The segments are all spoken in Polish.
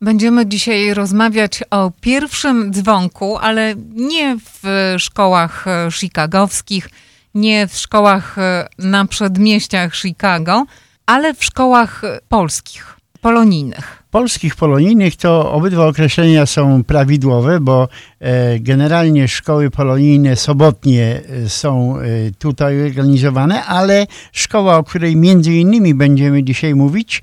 Będziemy dzisiaj rozmawiać o pierwszym dzwonku, ale nie w szkołach e, chicagowskich, nie w szkołach e, na przedmieściach Chicago, ale w szkołach polskich, polonijnych. Polskich polonijnych to obydwa określenia są prawidłowe, bo e, generalnie szkoły polonijne sobotnie e, są e, tutaj organizowane, ale szkoła, o której między innymi będziemy dzisiaj mówić,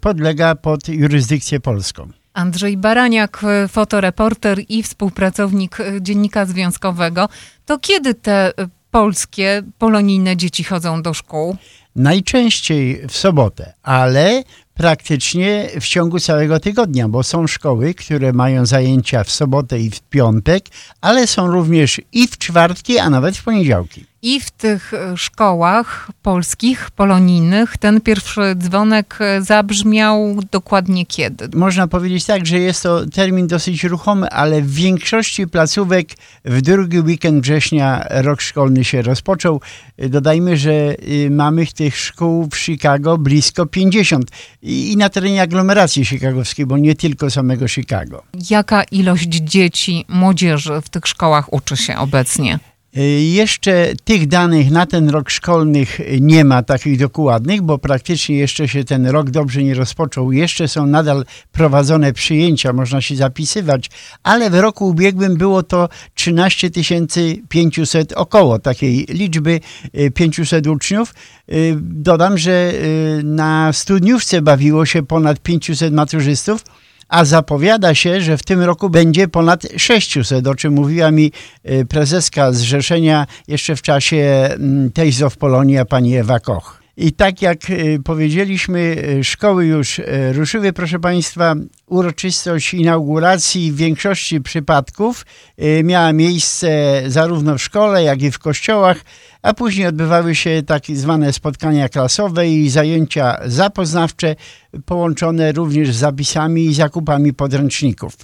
podlega pod jurysdykcję polską. Andrzej Baraniak, fotoreporter i współpracownik Dziennika Związkowego. To kiedy te polskie, polonijne dzieci chodzą do szkół? Najczęściej w sobotę, ale praktycznie w ciągu całego tygodnia, bo są szkoły, które mają zajęcia w sobotę i w piątek, ale są również i w czwartki, a nawet w poniedziałki. I w tych e, szkołach polskich, polonijnych, ten pierwszy dzwonek e, zabrzmiał dokładnie kiedy? Można powiedzieć tak, że jest to termin dosyć ruchomy, ale w większości placówek w drugi weekend września rok szkolny się rozpoczął. Dodajmy, że mamy tych szkół w Chicago blisko 50 i na terenie aglomeracji chicagowskiej, bo nie tylko samego Chicago. Jaka ilość dzieci, młodzieży w tych szkołach uczy się obecnie? Y, Jeszcze tych danych na ten rok szkolnych nie ma takich dokładnych, bo praktycznie jeszcze się ten rok dobrze nie rozpoczął. Jeszcze są nadal prowadzone przyjęcia, można się zapisywać, ale w roku ubiegłym było to 13 500 około takiej liczby, y, 500 uczniów. Y, Dodam, że na studniówce bawiło się ponad 500 maturzystów a zapowiada się, że w tym roku będzie ponad 600, o czym mówiła mi y, prezeska zrzeszenia jeszcze w czasie mm, Taste Polonia, pani Ewa Koch. I tak jak y, powiedzieliśmy, y, szkoły już ruszyły, proszę Państwa. Uroczystość inauguracji w większości przypadków miała miejsce zarówno w szkole, jak i w kościołach, a później odbywały się tak zwane spotkania klasowe i zajęcia zapoznawcze, połączone również z zapisami i zakupami podręczników.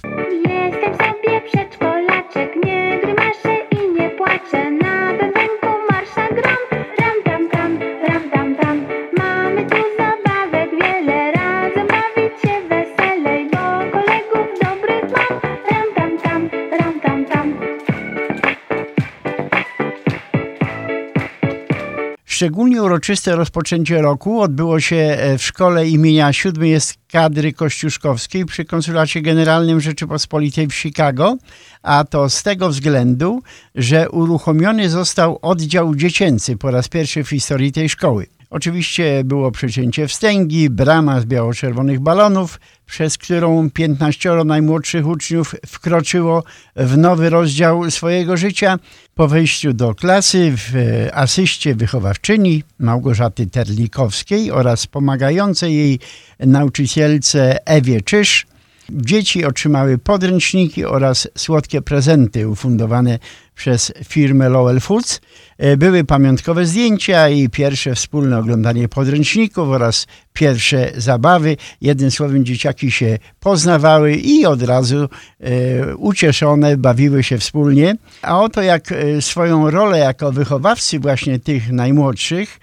Szczególnie uroczyste rozpoczęcie roku odbyło się e, w szkole imienia siódmej eskadry kościuszkowskiej przy Konsulacie Generalnym Rzeczypospolitej w Chicago, a to z tego względu, że uruchomiony został oddział dziecięcy po raz pierwszy w historii tej szkoły. Oczywiście było przecięcie wstęgi, brama z biało-czerwonych balonów, przez którą 15 najmłodszych uczniów wkroczyło w nowy rozdział swojego życia. Po wejściu do klasy w asyście wychowawczyni Małgorzaty Terlikowskiej oraz pomagającej jej nauczycielce Ewie Czysz, Dzieci otrzymały podręczniki oraz słodkie prezenty ufundowane przez firmę Lowell Foods. E, Były pamiątkowe zdjęcia i pierwsze wspólne oglądanie podręczników oraz pierwsze zabawy. Jednym słowem dzieciaki się poznawały i od razu e, ucieszone bawiły się wspólnie. A oto jak e, swoją rolę jako wychowawcy właśnie tych najmłodszych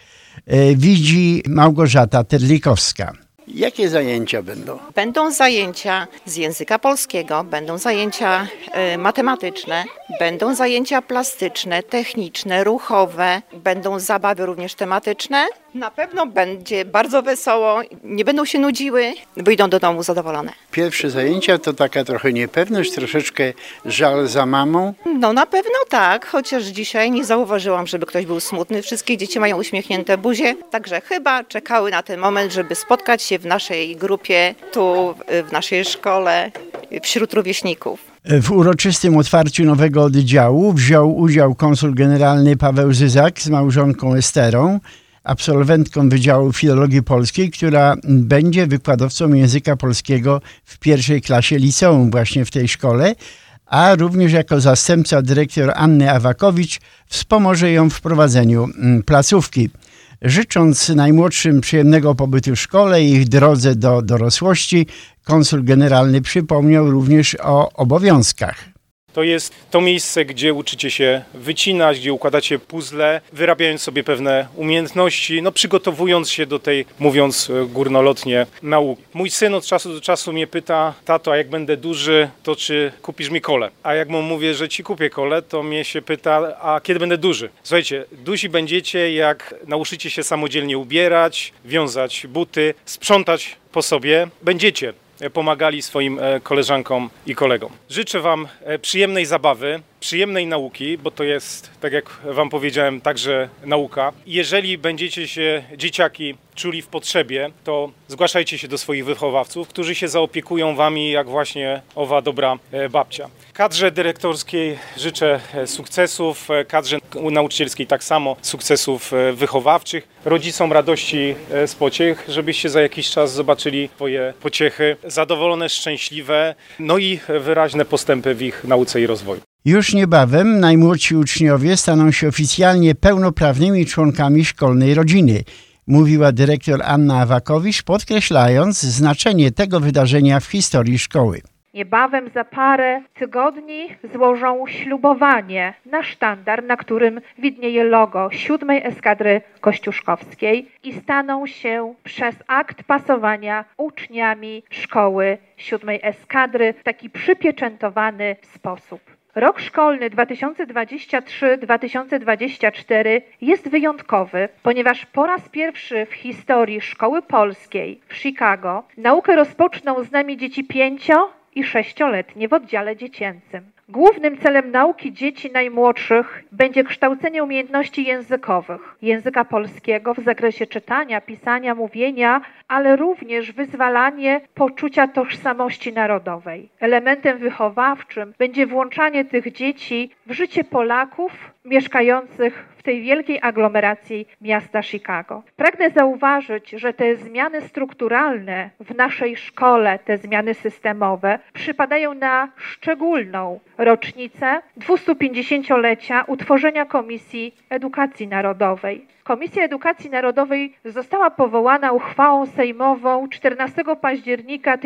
e, widzi Małgorzata Terlikowska. Jakie zajęcia będą? Będą zajęcia z języka polskiego, będą zajęcia e, matematyczne, będą zajęcia plastyczne, techniczne, ruchowe, będą zabawy również tematyczne. Na pewno będzie bardzo wesoło, nie będą się nudziły, wyjdą do domu zadowolone. Pierwsze zajęcia to taka trochę niepewność, troszeczkę żal za mamą. No na pewno tak, chociaż dzisiaj nie zauważyłam, żeby ktoś był smutny. Wszystkie dzieci mają uśmiechnięte buzie, także chyba czekały na ten moment, żeby spotkać się w naszej grupie, tu w naszej szkole, wśród rówieśników. W uroczystym otwarciu nowego oddziału wziął udział konsul generalny Paweł Zyzak z małżonką Esterą, absolwentką Wydziału Filologii Polskiej, która będzie wykładowcą języka polskiego w pierwszej klasie liceum właśnie w tej szkole, a również jako zastępca dyrektor Anny Awakowicz wspomoże ją w prowadzeniu mm, placówki. Życząc najmłodszym przyjemnego pobytu w szkole i ich drodze do dorosłości, konsul generalny przypomniał również o obowiązkach. To jest to miejsce, gdzie uczycie się wycinać, gdzie układacie puzzle, wyrabiając sobie pewne umiejętności, no przygotowując się do tej, mówiąc e, górnolotnie, nauki. Mój syn od czasu do czasu mnie pyta, tato, a jak będę duży, to czy kupisz mi kole? A jak mu mówię, że ci kupię kole, to mnie się pyta, a kiedy będę duży? Słuchajcie, duzi będziecie, jak nauczycie się samodzielnie ubierać, wiązać buty, sprzątać po sobie, będziecie pomagali swoim e, koleżankom i kolegom. Życzę Wam e, przyjemnej zabawy, przyjemnej nauki, bo to jest, tak jak Wam powiedziałem, także nauka. Jeżeli będziecie się, dzieciaki, czuli w potrzebie, to zgłaszajcie się do swoich wychowawców, którzy się zaopiekują Wami jak właśnie owa dobra e, babcia. Kadrze dyrektorskiej życzę sukcesów, kadrze nauczycielskiej tak samo sukcesów wychowawczych, rodzicom radości z pociech, żebyście za jakiś czas zobaczyli swoje pociechy, zadowolone, szczęśliwe, no i wyraźne postępy w ich nauce i rozwoju. Już niebawem najmłodsi uczniowie staną się oficjalnie pełnoprawnymi członkami szkolnej rodziny, mówiła dyrektor Anna Awakowicz, podkreślając znaczenie tego wydarzenia w historii szkoły. Niebawem za parę tygodni złożą ślubowanie na sztandar, na którym widnieje logo siódmej eskadry kościuszkowskiej i staną się przez akt pasowania uczniami szkoły siódmej eskadry w taki przypieczętowany sposób. Rok szkolny 2023-2024 jest wyjątkowy, ponieważ po raz pierwszy w historii szkoły polskiej w Chicago naukę rozpoczną z nami dzieci pięcio i sześcioletnie w oddziale dziecięcym. Głównym celem nauki dzieci najmłodszych będzie kształcenie umiejętności językowych, języka polskiego w zakresie czytania, pisania, mówienia, ale również wyzwalanie poczucia tożsamości narodowej. Elementem wychowawczym będzie włączanie tych dzieci w życie Polaków mieszkających w tej wielkiej aglomeracji miasta Chicago. Pragnę zauważyć, że te zmiany strukturalne w naszej szkole, te zmiany systemowe, przypadają na szczególną rocznicę 250-lecia utworzenia Komisji Edukacji Narodowej. Komisja Edukacji Narodowej została powołana uchwałą sejmową 14 października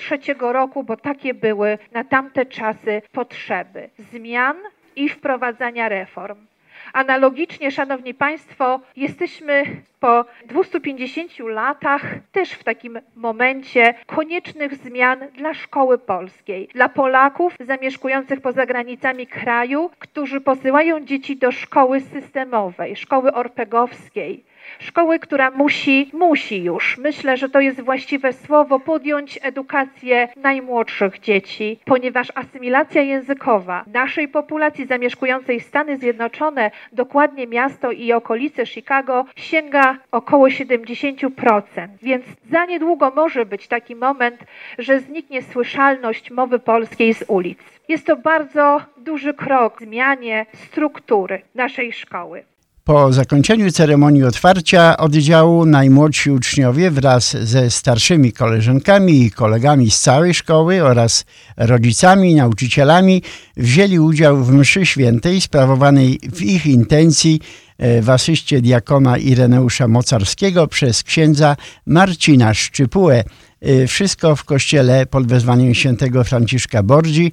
1773 roku, bo takie były na tamte czasy potrzeby zmian i wprowadzania reform. Analogicznie, Szanowni Państwo, jesteśmy po 250 latach też w takim momencie koniecznych zmian dla szkoły polskiej, dla Polaków zamieszkujących poza granicami kraju, którzy posyłają dzieci do szkoły systemowej, szkoły orpegowskiej, szkoły, która musi, musi już, myślę, że to jest właściwe słowo, podjąć edukację najmłodszych dzieci, ponieważ asymilacja językowa naszej populacji zamieszkującej Stany Zjednoczone, dokładnie miasto i okolice Chicago, sięga około 70%. Więc za niedługo może być taki moment, że zniknie słyszalność mowy polskiej z ulic. Jest to bardzo duży krok w zmianie struktury naszej szkoły. Po zakończeniu ceremonii otwarcia oddziału najmłodsi uczniowie wraz ze starszymi koleżankami i kolegami z całej szkoły oraz rodzicami nauczycielami wzięli udział w mszy świętej sprawowanej w ich intencji w asyście diakona Ireneusza Mocarskiego przez księdza Marcina Szczypułę. Wszystko w kościele pod wezwaniem świętego Franciszka Bordzi.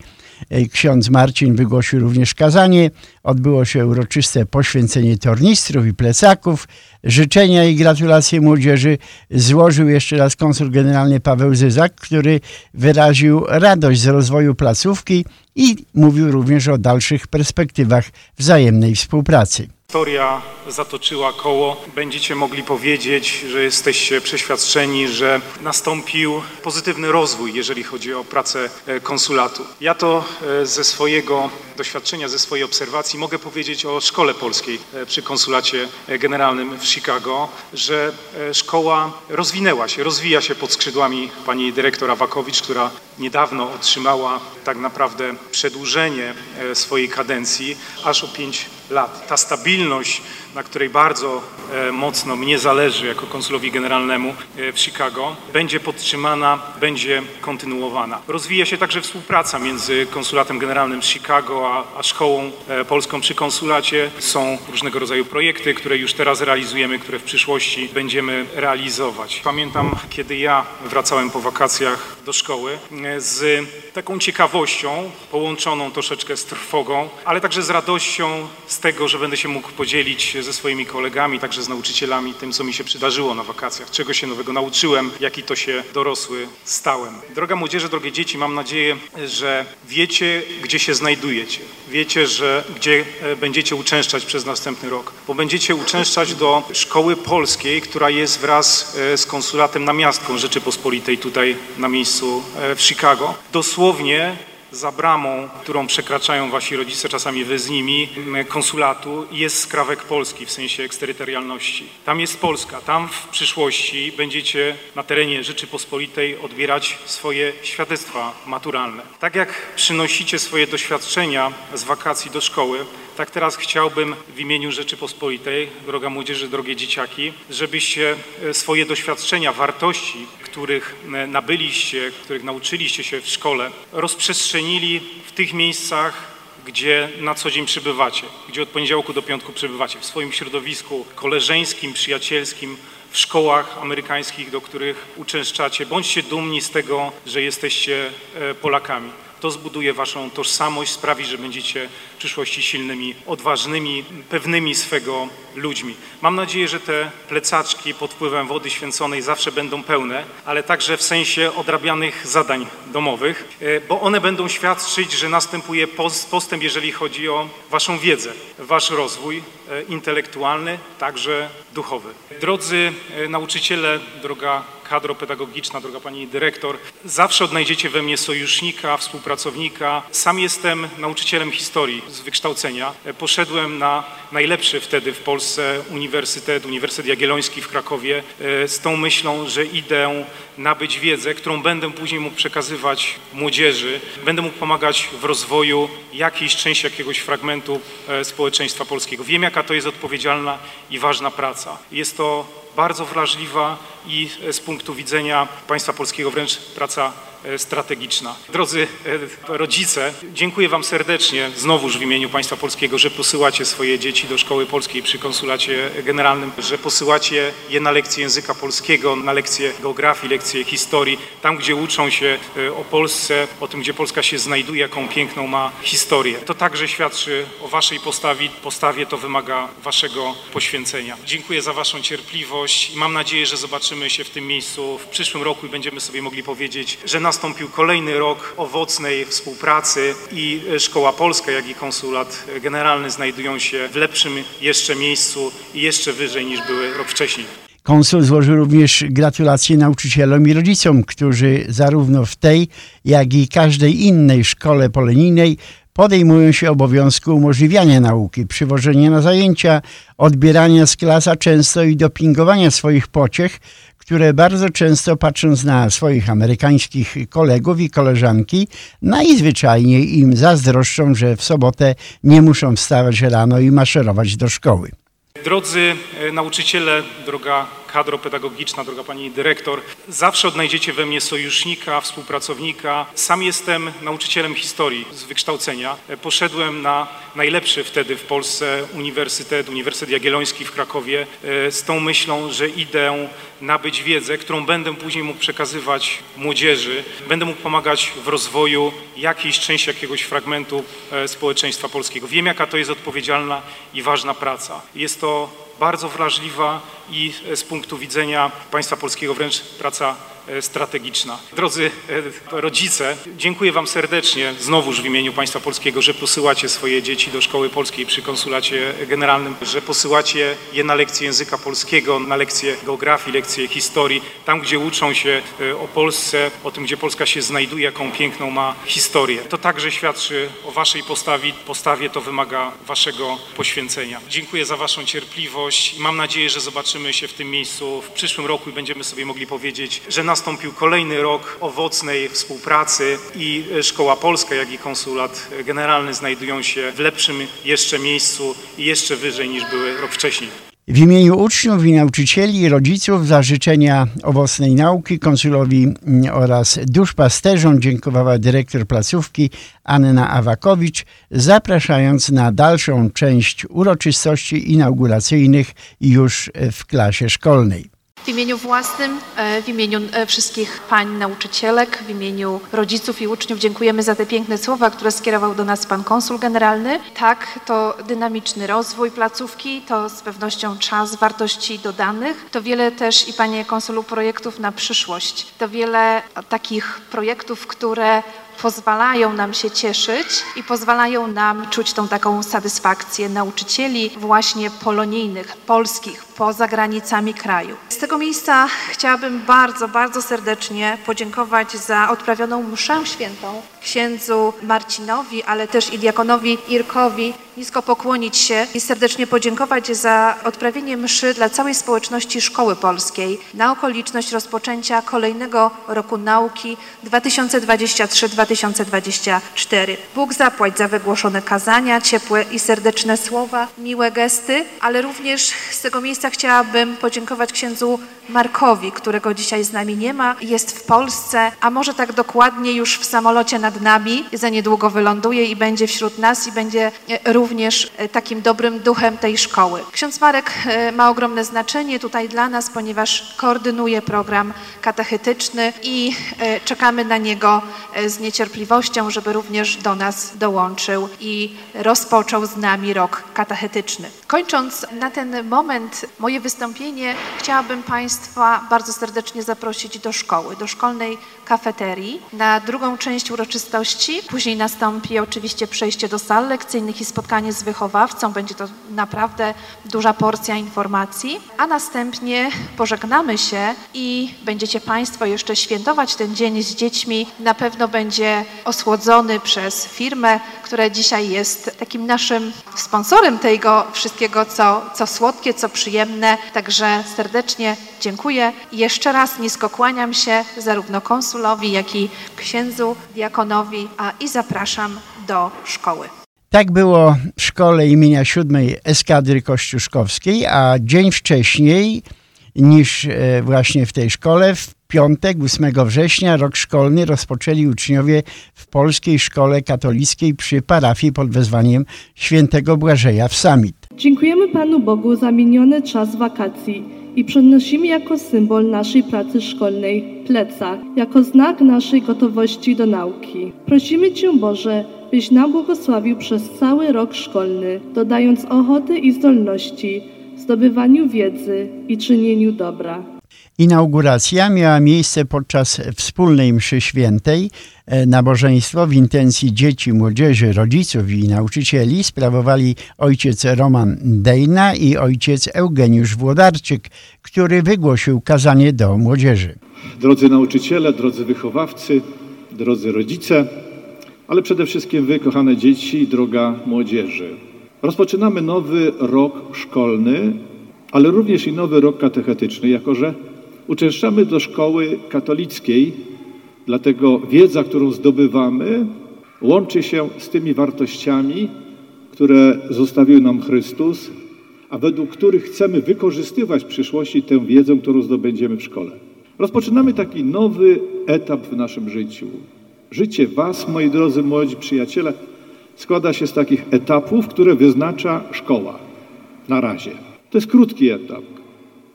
Ksiądz Marcin wygłosił również kazanie. Odbyło się uroczyste poświęcenie tornistrów i plecaków. Życzenia i gratulacje młodzieży złożył jeszcze raz konsul generalny Paweł Zyzak, który wyraził radość z rozwoju placówki i mówił również o dalszych perspektywach wzajemnej współpracy. Historia zatoczyła koło. Będziecie mogli powiedzieć, że jesteście przeświadczeni, że nastąpił pozytywny rozwój, jeżeli chodzi o pracę konsulatu. Ja to ze swojego doświadczenia, ze swojej obserwacji mogę powiedzieć o szkole polskiej przy konsulacie generalnym w Chicago, że szkoła rozwinęła się, rozwija się pod skrzydłami pani dyrektor Awakowicz, która niedawno otrzymała tak naprawdę przedłużenie swojej kadencji aż o pięć lat. Ta stabilność na której bardzo e, mocno mnie zależy jako konsulowi generalnemu e, w Chicago, będzie podtrzymana, będzie kontynuowana. Rozwija się także współpraca między konsulatem generalnym Chicago a, a szkołą e, polską przy konsulacie. Są różnego rodzaju projekty, które już teraz realizujemy, które w przyszłości będziemy realizować. Pamiętam, kiedy ja wracałem po wakacjach do szkoły z taką ciekawością, połączoną troszeczkę z trwogą, ale także z radością z tego, że będę się mógł podzielić ze swoimi kolegami, także z nauczycielami tym, co mi się przydarzyło na wakacjach, czego się nowego nauczyłem, jaki to się dorosły stałem. Droga młodzieży, drogie dzieci, mam nadzieję, że wiecie, gdzie się znajdujecie. Wiecie, że gdzie e, będziecie uczęszczać przez następny rok, bo będziecie uczęszczać do szkoły polskiej, która jest wraz e, z konsulatem namiastką Rzeczypospolitej tutaj na miejscu e, w Chicago. Dosłownie za bramą, którą przekraczają wasi rodzice, czasami wy z nimi, m, konsulatu, jest skrawek Polski w sensie eksterytorialności. Tam jest Polska, tam w przyszłości będziecie na terenie Rzeczypospolitej odbierać swoje świadectwa maturalne. Tak jak przynosicie swoje doświadczenia z wakacji do szkoły, tak teraz chciałbym w imieniu Rzeczypospolitej, droga młodzieży, drogie dzieciaki, żebyście e, swoje doświadczenia, wartości, których e, nabyliście, których nauczyliście się w szkole, rozprzestrzenili w tych miejscach, gdzie na co dzień przebywacie, gdzie od poniedziałku do piątku przebywacie, w swoim środowisku koleżeńskim, przyjacielskim, w szkołach amerykańskich, do których uczęszczacie. Bądźcie dumni z tego, że jesteście e, Polakami. To zbuduje waszą tożsamość, sprawi, że będziecie w przyszłości silnymi, odważnymi, pewnymi swego ludźmi. Mam nadzieję, że te plecaczki pod wpływem wody święconej zawsze będą pełne, ale także w sensie odrabianych zadań domowych, e, bo one będą świadczyć, że następuje pos- postęp, jeżeli chodzi o waszą wiedzę, wasz rozwój e, intelektualny, także duchowy. Drodzy e, nauczyciele, droga kadro pedagogiczna, droga pani dyrektor, zawsze odnajdziecie we mnie sojusznika, współpracownika. Sam jestem nauczycielem historii z wykształcenia. Poszedłem na najlepszy wtedy w Polsce uniwersytet, Uniwersytet Jagielloński w Krakowie, e, z tą myślą, że idę nabyć wiedzę, którą będę później mógł przekazywać młodzieży, będę mógł pomagać w rozwoju jakiejś części, jakiegoś fragmentu e, społeczeństwa polskiego. Wiem, jaka to jest odpowiedzialna i ważna praca. Jest to bardzo wrażliwa i z punktu widzenia państwa polskiego wręcz praca strategiczna. Drodzy e, rodzice, dziękuję Wam serdecznie, znowuż w imieniu państwa polskiego, że posyłacie swoje dzieci do szkoły polskiej przy konsulacie generalnym, że posyłacie je na lekcje języka polskiego, na lekcje geografii, lekcje historii, tam gdzie uczą się e, o Polsce, o tym, gdzie Polska się znajduje, jaką piękną ma historię. To także świadczy o Waszej postawie, postawie to wymaga Waszego poświęcenia. Dziękuję za Waszą cierpliwość i mam nadzieję, że zobaczymy się w tym miejscu w przyszłym roku i będziemy sobie mogli powiedzieć, że nastąpił kolejny rok owocnej współpracy i e, Szkoła Polska, jak i Konsulat Generalny znajdują się w lepszym jeszcze miejscu i jeszcze wyżej niż były rok wcześniej. Konsul złożył również gratulacje nauczycielom i rodzicom, którzy zarówno w tej, jak i każdej innej szkole polonijnej podejmują się obowiązku umożliwiania nauki, przywożenia na zajęcia, odbierania z klas, a często i dopingowania swoich pociech, które bardzo często patrząc na swoich amerykańskich kolegów i koleżanki, najzwyczajniej im zazdroszczą, że w sobotę nie muszą wstawać rano i maszerować do szkoły. Drodzy e, nauczyciele, droga kadro pedagogiczna, droga pani dyrektor, zawsze odnajdziecie we mnie sojusznika, współpracownika. Sam jestem nauczycielem historii z wykształcenia. Poszedłem na najlepszy wtedy w Polsce uniwersytet, Uniwersytet Jagielloński w Krakowie, e, z tą myślą, że idę nabyć wiedzę, którą będę później mógł przekazywać młodzieży, będę mógł pomagać w rozwoju jakiejś części, jakiegoś fragmentu e, społeczeństwa polskiego. Wiem, jaka to jest odpowiedzialna i ważna praca. Jest to bardzo wrażliwa i z punktu widzenia państwa polskiego wręcz praca e, strategiczna. Drodzy e, rodzice, dziękuję Wam serdecznie, znowuż w imieniu państwa polskiego, że posyłacie swoje dzieci do szkoły polskiej przy konsulacie generalnym, że posyłacie je na lekcje języka polskiego, na lekcje geografii, lekcje historii, tam gdzie uczą się e, o Polsce, o tym, gdzie Polska się znajduje, jaką piękną ma historię. To także świadczy o Waszej postawie, postawie to wymaga Waszego poświęcenia. Dziękuję za Waszą cierpliwość i mam nadzieję, że zobaczymy się w tym miejscu w przyszłym roku i będziemy sobie mogli powiedzieć, że nas nastąpił kolejny rok owocnej współpracy i Szkoła Polska, jak i Konsulat Generalny znajdują się w lepszym jeszcze miejscu i jeszcze wyżej niż były rok wcześniej. W imieniu uczniów i nauczycieli rodziców za życzenia owocnej nauki konsulowi mm, oraz duszpasterzom dziękowała dyrektor placówki Anna Awakowicz, zapraszając na dalszą część uroczystości inauguracyjnych już w klasie szkolnej. W imieniu własnym, e, w imieniu e, wszystkich pań nauczycielek, w imieniu rodziców i uczniów dziękujemy za te piękne słowa, które skierował do nas pan konsul generalny. Tak, to dynamiczny rozwój placówki, to z pewnością czas wartości dodanych, to wiele też i panie konsulu projektów na przyszłość. To wiele takich projektów, które pozwalają nam się cieszyć i pozwalają nam czuć tą taką satysfakcję nauczycieli właśnie polonijnych, polskich, poza granicami kraju. Z tego miejsca chciałabym bardzo, bardzo serdecznie podziękować za odprawioną mszę świętą księdzu Marcinowi, ale też i diakonowi Irkowi, nisko pokłonić się i serdecznie podziękować za odprawienie mszy dla całej społeczności Szkoły Polskiej na okoliczność rozpoczęcia kolejnego roku nauki 2023-2024. Bóg zapłać za wygłoszone kazania, ciepłe i serdeczne słowa, miłe gesty, ale również z tego miejsca chciałabym podziękować księdzu Markowi, którego dzisiaj z nami nie ma, jest w Polsce, a może tak dokładnie już w samolocie nad nami, za niedługo wyląduje i będzie wśród nas i będzie e, również e, takim dobrym duchem tej szkoły. Ksiądz Marek e, ma ogromne znaczenie tutaj dla nas, ponieważ koordynuje program katechetyczny i czekamy na niego z niecierpliwością, żeby również do nas dołączył i rozpoczął z nami rok katechetyczny. Kończąc na ten moment moje wystąpienie, chciałabym Państwa bardzo serdecznie zaprosić do szkoły, do szkolnej kafeterii na drugą część uroczystości. Później nastąpi oczywiście przejście do sal lekcyjnych i spotkanie z wychowawcą. Będzie to naprawdę duża porcja informacji, a następnie pożegnamy się i będziecie Państwo jeszcze świętować ten dzień z dziećmi. Na pewno będzie osłodzony przez firmę, która dzisiaj jest takim naszym sponsorem tego wszystkiego, co, co słodkie, co przyjemne. Także serdecznie dziękuję jeszcze raz nisko kłaniam się zarówno konsulowi, jak i księdzu, diakonowi, a i zapraszam do szkoły. Tak było w szkole imienia siódmej Eskadry Kościuszkowskiej, a dzień wcześniej niż e, właśnie w tej szkole, w piątek 8 września rok szkolny rozpoczęli uczniowie w Polskiej Szkole Katolickiej przy parafii pod wezwaniem świętego Błażeja w Samit. Dziękujemy Panu Bogu za miniony czas wakacji i przenosimy jako symbol naszej pracy szkolnej plecak, jako znak naszej gotowości do nauki. Prosimy Cię Boże, byś nam błogosławił przez cały rok szkolny, dodając ochoty i zdolności w zdobywaniu wiedzy i czynieniu dobra. Inauguracja miała miejsce podczas wspólnej mszy świętej. E, nabożeństwo w intencji dzieci, młodzieży, rodziców i nauczycieli sprawowali ojciec Roman Dejna i ojciec Eugeniusz Włodarczyk, który wygłosił kazanie do młodzieży. Drodzy nauczyciele, drodzy wychowawcy, drodzy rodzice, ale przede wszystkim wy, kochane dzieci droga młodzieży. Rozpoczynamy nowy rok szkolny, ale również i nowy rok katechetyczny, jako że uczęszczamy do szkoły katolickiej, dlatego wiedza, którą zdobywamy, łączy się z tymi wartościami, które zostawił nam Chrystus, a według których chcemy wykorzystywać w przyszłości tę wiedzę, którą zdobędziemy w szkole. Rozpoczynamy taki nowy etap w naszym życiu. Życie Was, moi drodzy młodzi przyjaciele, składa się z takich etapów, które wyznacza szkoła. Na razie. To jest krótki etap.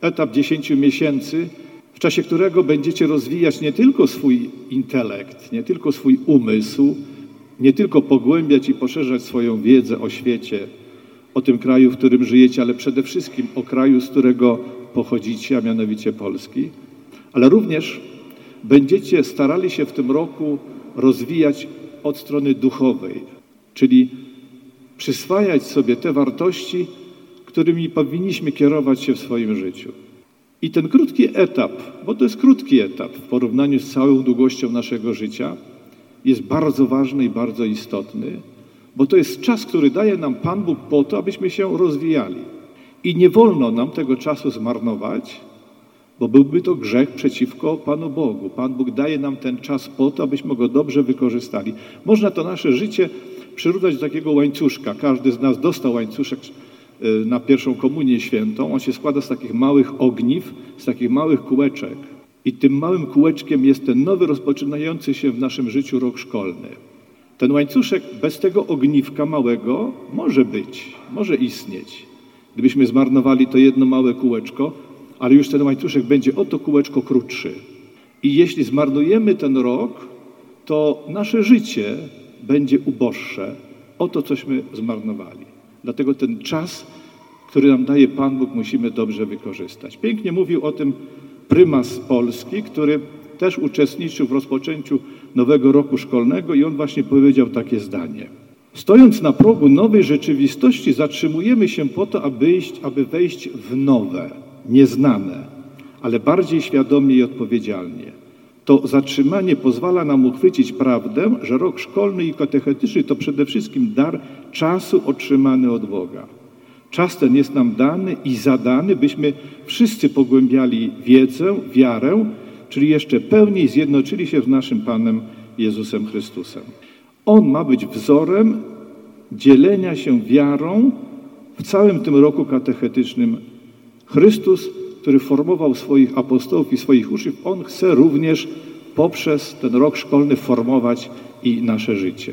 Etap 10 miesięcy, w czasie którego będziecie rozwijać nie tylko swój intelekt, nie tylko swój umysł, nie tylko pogłębiać i poszerzać swoją wiedzę o świecie, o tym kraju, w którym żyjecie, ale przede wszystkim o kraju, z którego pochodzicie, a mianowicie Polski, ale również będziecie starali się w tym roku rozwijać od strony duchowej, czyli przyswajać sobie te wartości, którymi powinniśmy kierować się w swoim życiu. I ten krótki etap, bo to jest krótki etap w porównaniu z całą długością naszego życia, jest bardzo ważny i bardzo istotny, bo to jest czas, który daje nam Pan Bóg po to, abyśmy się rozwijali. I nie wolno nam tego czasu zmarnować, bo byłby to grzech przeciwko Panu Bogu. Pan Bóg daje nam ten czas po to, abyśmy go dobrze wykorzystali. Można to nasze życie przyrównać do takiego łańcuszka. Każdy z nas dostał łańcuszek na pierwszą komunię świętą. On się składa z takich małych ogniw, z takich małych kółeczek. I tym małym kółeczkiem jest ten nowy, rozpoczynający się w naszym życiu rok szkolny. Ten łańcuszek bez tego ogniwka małego może być, może istnieć. Gdybyśmy zmarnowali to jedno małe kółeczko, ale już ten łańcuszek będzie o to kółeczko krótszy. I jeśli zmarnujemy ten rok, to nasze życie będzie uboższe o to, cośmy zmarnowali. Dlatego ten czas, który nam daje Pan Bóg, musimy dobrze wykorzystać. Pięknie mówił o tym prymas Polski, który też uczestniczył w rozpoczęciu nowego roku szkolnego i on właśnie powiedział takie zdanie. Stojąc na progu nowej rzeczywistości, zatrzymujemy się po to, aby, iść, aby wejść w nowe, nieznane, ale bardziej świadomie i odpowiedzialnie. To zatrzymanie pozwala nam uchwycić prawdę, że rok szkolny i katechetyczny to przede wszystkim dar czasu otrzymany od Boga. Czas ten jest nam dany i zadany, byśmy wszyscy pogłębiali wiedzę, wiarę, czyli jeszcze pełniej zjednoczyli się z naszym Panem Jezusem Chrystusem. On ma być wzorem dzielenia się wiarą w całym tym roku katechetycznym. Chrystus, który formował swoich apostołów i swoich uczniów, On chce również poprzez ten rok szkolny formować i nasze życie.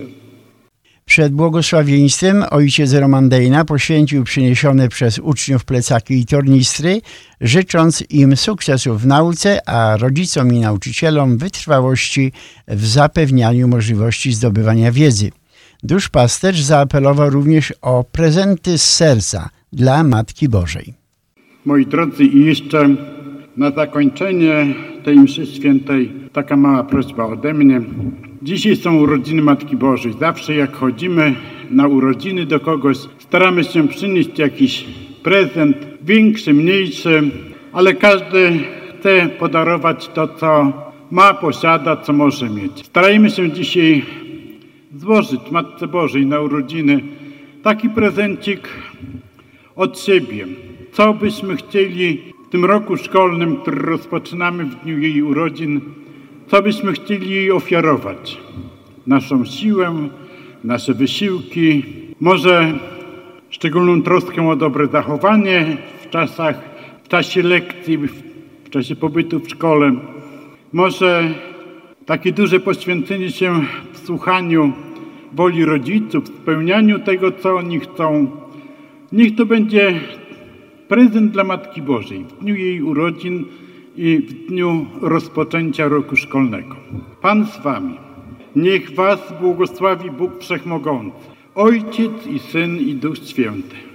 Przed błogosławieństwem ojciec Roman Dejna poświęcił przyniesione przez uczniów plecaki i tornistry, życząc im sukcesów w nauce, a rodzicom i nauczycielom wytrwałości w zapewnianiu możliwości zdobywania wiedzy. Duszpasterz zaapelował również o prezenty z serca dla Matki Bożej. Moi drodzy, i jeszcze na zakończenie tej mszy świętej taka mała prośba ode mnie. Dzisiaj są urodziny Matki Bożej. Zawsze jak chodzimy na urodziny do kogoś, staramy się przynieść jakiś prezent, większy, mniejszy, ale każdy chce podarować to, co ma, posiada, co może mieć. Starajmy się dzisiaj złożyć Matce Bożej na urodziny taki prezencik od siebie. Co byśmy chcieli w tym roku szkolnym, który rozpoczynamy w dniu jej urodzin, co byśmy chcieli jej ofiarować? Naszą siłę, nasze wysiłki, może szczególną troskę o dobre zachowanie w czasach, w czasie lekcji, w czasie pobytu w szkole. Może takie duże poświęcenie się w słuchaniu woli rodziców, w spełnianiu tego, co oni chcą. Niech to będzie prezent dla Matki Bożej w dniu jej urodzin i w dniu rozpoczęcia roku szkolnego. Pan z Wami. Niech Was błogosławi Bóg Wszechmogący, Ojciec i Syn i Duch Święty.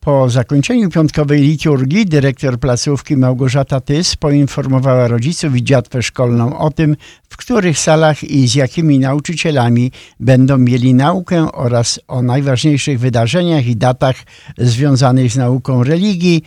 Po zakończeniu piątkowej liturgii dyrektor placówki Małgorzata Tys poinformowała rodziców i dziatwę szkolną o tym, w których salach i z jakimi nauczycielami będą mieli naukę oraz o najważniejszych wydarzeniach i datach związanych z nauką religii,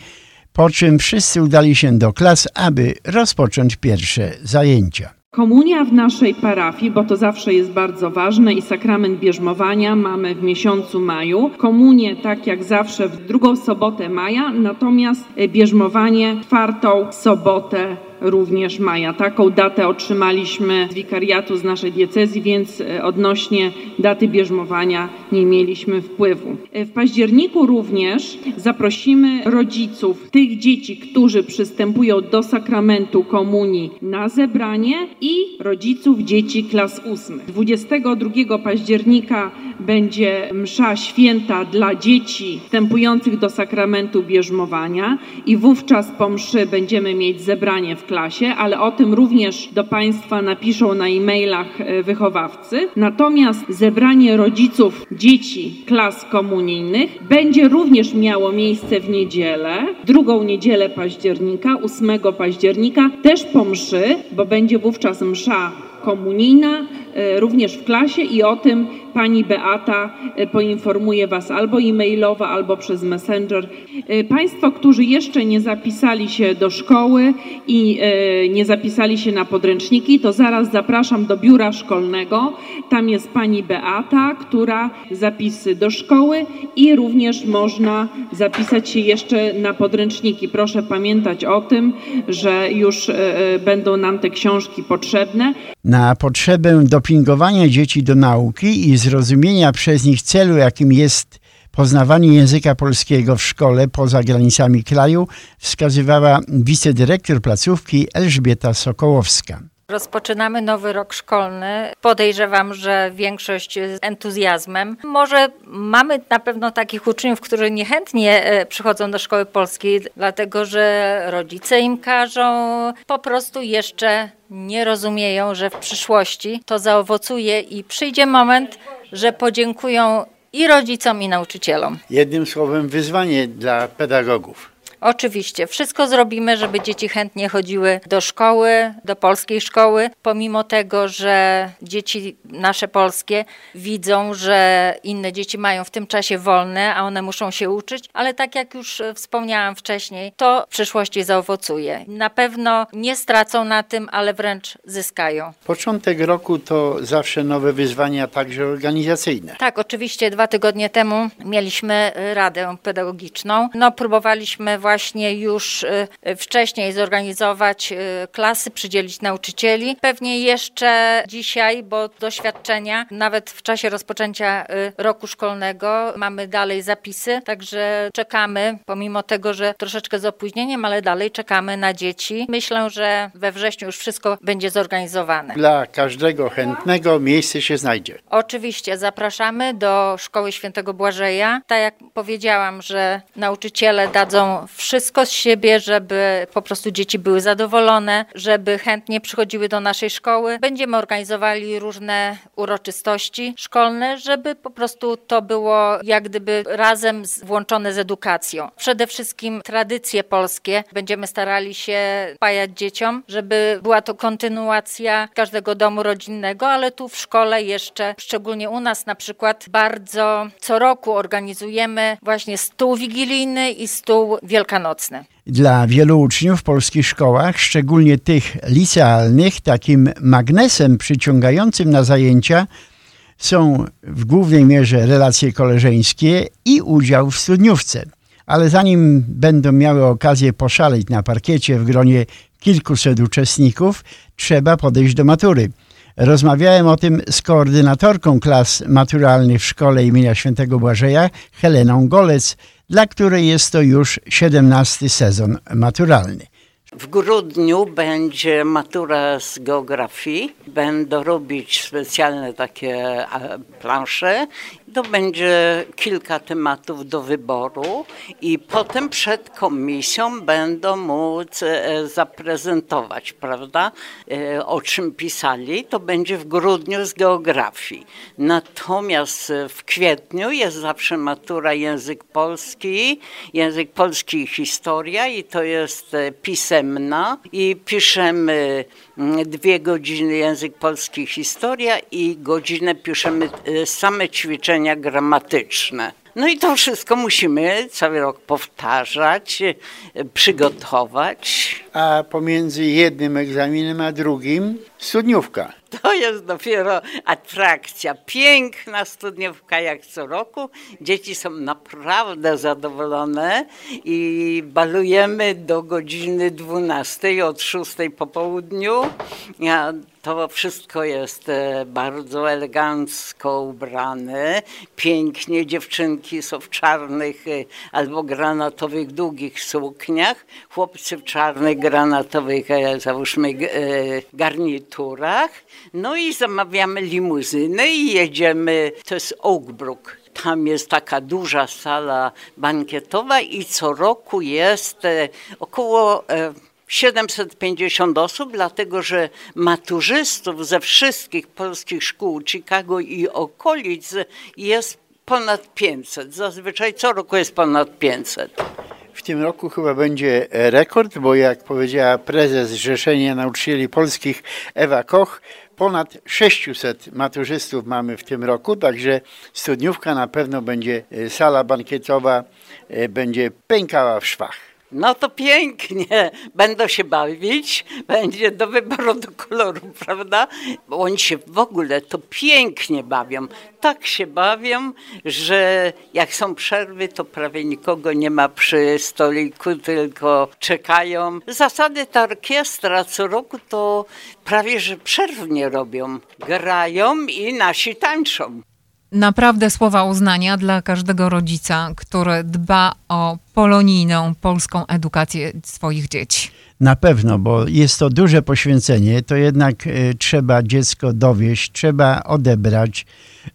po czym wszyscy udali się do klas, aby rozpocząć pierwsze zajęcia. Komunia w naszej parafii, bo to zawsze jest bardzo ważne i sakrament bierzmowania mamy w miesiącu maju. Komunię tak jak zawsze w drugą sobotę maja, natomiast bierzmowanie czwartą sobotę również maja. Taką datę otrzymaliśmy z wikariatu z naszej diecezji, więc e, odnośnie daty bierzmowania nie mieliśmy wpływu. E, W październiku również zaprosimy rodziców tych dzieci, którzy przystępują do sakramentu komunii na zebranie i rodziców dzieci klas ósmych. 22 października będzie msza święta dla dzieci wstępujących do sakramentu bierzmowania i wówczas po mszy będziemy mieć zebranie w klasie, ale o tym również do Państwa napiszą na e-mailach e, wychowawcy. Natomiast zebranie rodziców dzieci klas komunijnych będzie również miało miejsce w niedzielę, drugą niedzielę października, 8 października, też po mszy, bo będzie wówczas msza komunijna również w klasie i o tym pani Beata e, poinformuje Was albo e-mailowo, albo przez Messenger. E, Państwo, którzy jeszcze nie zapisali się do szkoły i e, nie zapisali się na podręczniki, to zaraz zapraszam do biura szkolnego. Tam jest pani Beata, która zapisy do szkoły i również można zapisać się jeszcze na podręczniki. Proszę pamiętać o tym, że już e, e, będą nam te książki potrzebne. Na potrzebę dopingowania dzieci do nauki i zrozumienia przez nich celu, jakim jest poznawanie języka polskiego w szkole poza granicami kraju, wskazywała wicedyrektor placówki Elżbieta Sokołowska. Rozpoczynamy nowy rok szkolny. Podejrzewam, że większość z entuzjazmem. Może mamy na pewno takich uczniów, którzy niechętnie e, przychodzą do szkoły polskiej, dlatego że rodzice im każą, po prostu jeszcze nie rozumieją, że w przyszłości to zaowocuje i przyjdzie moment, że podziękują i rodzicom, i nauczycielom. Jednym słowem, wyzwanie dla pedagogów. Oczywiście, wszystko zrobimy, żeby dzieci chętnie chodziły do szkoły, do polskiej szkoły, pomimo tego, że dzieci nasze polskie widzą, że inne dzieci mają w tym czasie wolne, a one muszą się uczyć, ale tak jak już wspomniałam wcześniej, to w przyszłości zaowocuje. Na pewno nie stracą na tym, ale wręcz zyskają. Początek roku to zawsze nowe wyzwania, także organizacyjne. Tak, oczywiście dwa tygodnie temu mieliśmy radę pedagogiczną. No, próbowaliśmy właśnie już y, wcześniej zorganizować y, klasy, przydzielić nauczycieli. Pewnie jeszcze dzisiaj, bo doświadczenia, nawet w czasie rozpoczęcia y, roku szkolnego mamy dalej zapisy, także czekamy, pomimo tego, że troszeczkę z opóźnieniem, ale dalej czekamy na dzieci. Myślę, że we wrześniu już wszystko będzie zorganizowane. Dla każdego chętnego miejsce się znajdzie. Oczywiście zapraszamy do Szkoły Świętego Błażeja. Tak jak powiedziałam, że nauczyciele dadzą wszystko z siebie, żeby po prostu dzieci były zadowolone, żeby chętnie przychodziły do naszej szkoły. Będziemy organizowali różne uroczystości szkolne, żeby po prostu to było jak gdyby razem z, włączone z edukacją. Przede wszystkim tradycje polskie będziemy starali się pajać dzieciom, żeby była to kontynuacja każdego domu rodzinnego, ale tu w szkole jeszcze, szczególnie u nas na przykład, bardzo co roku organizujemy właśnie stół wigilijny i stół wielkanocny. Dla wielu uczniów w polskich szkołach, szczególnie tych licealnych, takim magnesem przyciągającym na zajęcia są w głównej mierze relacje koleżeńskie i udział w studniówce. Ale zanim będą miały okazję poszaleć na parkiecie w gronie kilkuset uczestników, trzeba podejść do matury. Rozmawiałem o tym z koordynatorką klas maturalnych w szkole imienia świętego Błażeja, Heleną Golec, dla której jest to już 17 sezon maturalny. W grudniu będzie matura z geografii. Będą robić specjalne takie plansze. To będzie kilka tematów do wyboru i potem przed komisją będą móc e, zaprezentować, prawda, e, o czym pisali. To będzie w grudniu z geografii. Natomiast w kwietniu jest zawsze matura język polski, język polski i historia i to jest e, pisemna i piszemy dwie godziny język polski historia i godzinę piszemy same ćwiczenia gramatyczne. No i to wszystko musimy cały rok powtarzać, przygotować. A pomiędzy jednym egzaminem a drugim studniówka. To jest dopiero atrakcja. Piękna studniówka jak co roku. Dzieci są naprawdę zadowolone i balujemy do godziny 12 od 6 po południu. To wszystko jest bardzo elegancko ubrane. Pięknie dziewczynki są w czarnych albo granatowych długich sukniach. Chłopcy w czarnych granatowych, załóżmy, garniturach. No i zamawiamy limuzynę i jedziemy, to jest Oakbrook. Tam jest taka duża sala bankietowa i co roku jest około 750 osób, dlatego że maturzystów ze wszystkich polskich szkół Chicago i okolic jest ponad 500. Zazwyczaj co roku jest ponad 500. W tym roku chyba będzie rekord, bo jak powiedziała prezes Zrzeszenia Nauczycieli Polskich Ewa Koch, Ponad 600 maturzystów mamy w tym roku, także studniówka na pewno będzie, e, sala bankietowa e, będzie pękała w szwach. No to pięknie, będą się bawić, będzie do wyboru do koloru, prawda? Bo oni się w ogóle to pięknie bawią. Tak się bawią, że jak są przerwy, to prawie nikogo nie ma przy stoliku, tylko czekają. Zasady ta orkiestra co roku to prawie że przerw nie robią. Grają i nasi tańczą. Naprawdę słowa uznania dla każdego rodzica, który dba o polonijną polską edukację swoich dzieci. Na pewno, bo jest to duże poświęcenie, to jednak e, trzeba dziecko dowieść, trzeba odebrać,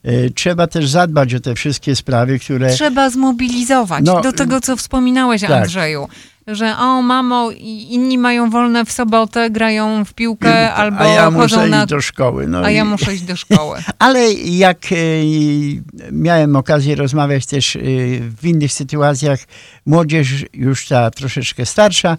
e, trzeba też zadbać o te wszystkie sprawy, które... Trzeba zmobilizować No, do tego, co wspominałeś, tak. Andrzeju. Że o, mamo, inni mają wolne w sobotę, grają w piłkę albo a ja chodzą muszę na... iść do szkoły. No a ja i- muszę iść do szkoły. Ale jak e, miałem okazję rozmawiać też e, w innych sytuacjach, młodzież już ta troszeczkę starsza,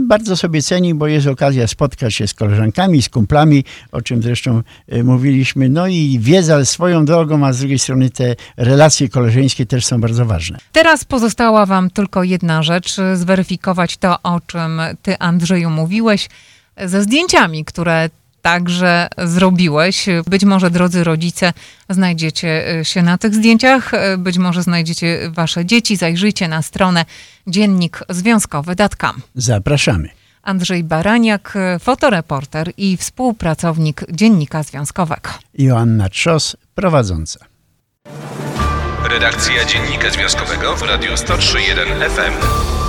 bardzo sobie ceni, bo jest okazja spotkać się z koleżankami, z kumplami, o czym zresztą e, mówiliśmy. No i wiedza swoją drogą, a z drugiej strony te relacje koleżeńskie też są bardzo ważne. Teraz pozostała wam tylko jedna rzecz, zweryfikować to, o czym ty, Andrzeju, mówiłeś, ze zdjęciami, które także zrobiłeś. Być może, drodzy rodzice, znajdziecie e, się na tych zdjęciach, e, być może znajdziecie wasze dzieci. Zajrzyjcie na stronę dziennikzwiązkowy.com. Zapraszamy. Andrzej Baraniak, e, fotoreporter i współpracownik Dziennika Związkowego. Joanna Trzos, prowadząca. Redakcja Dziennika Związkowego w Radiu 103.1 FM.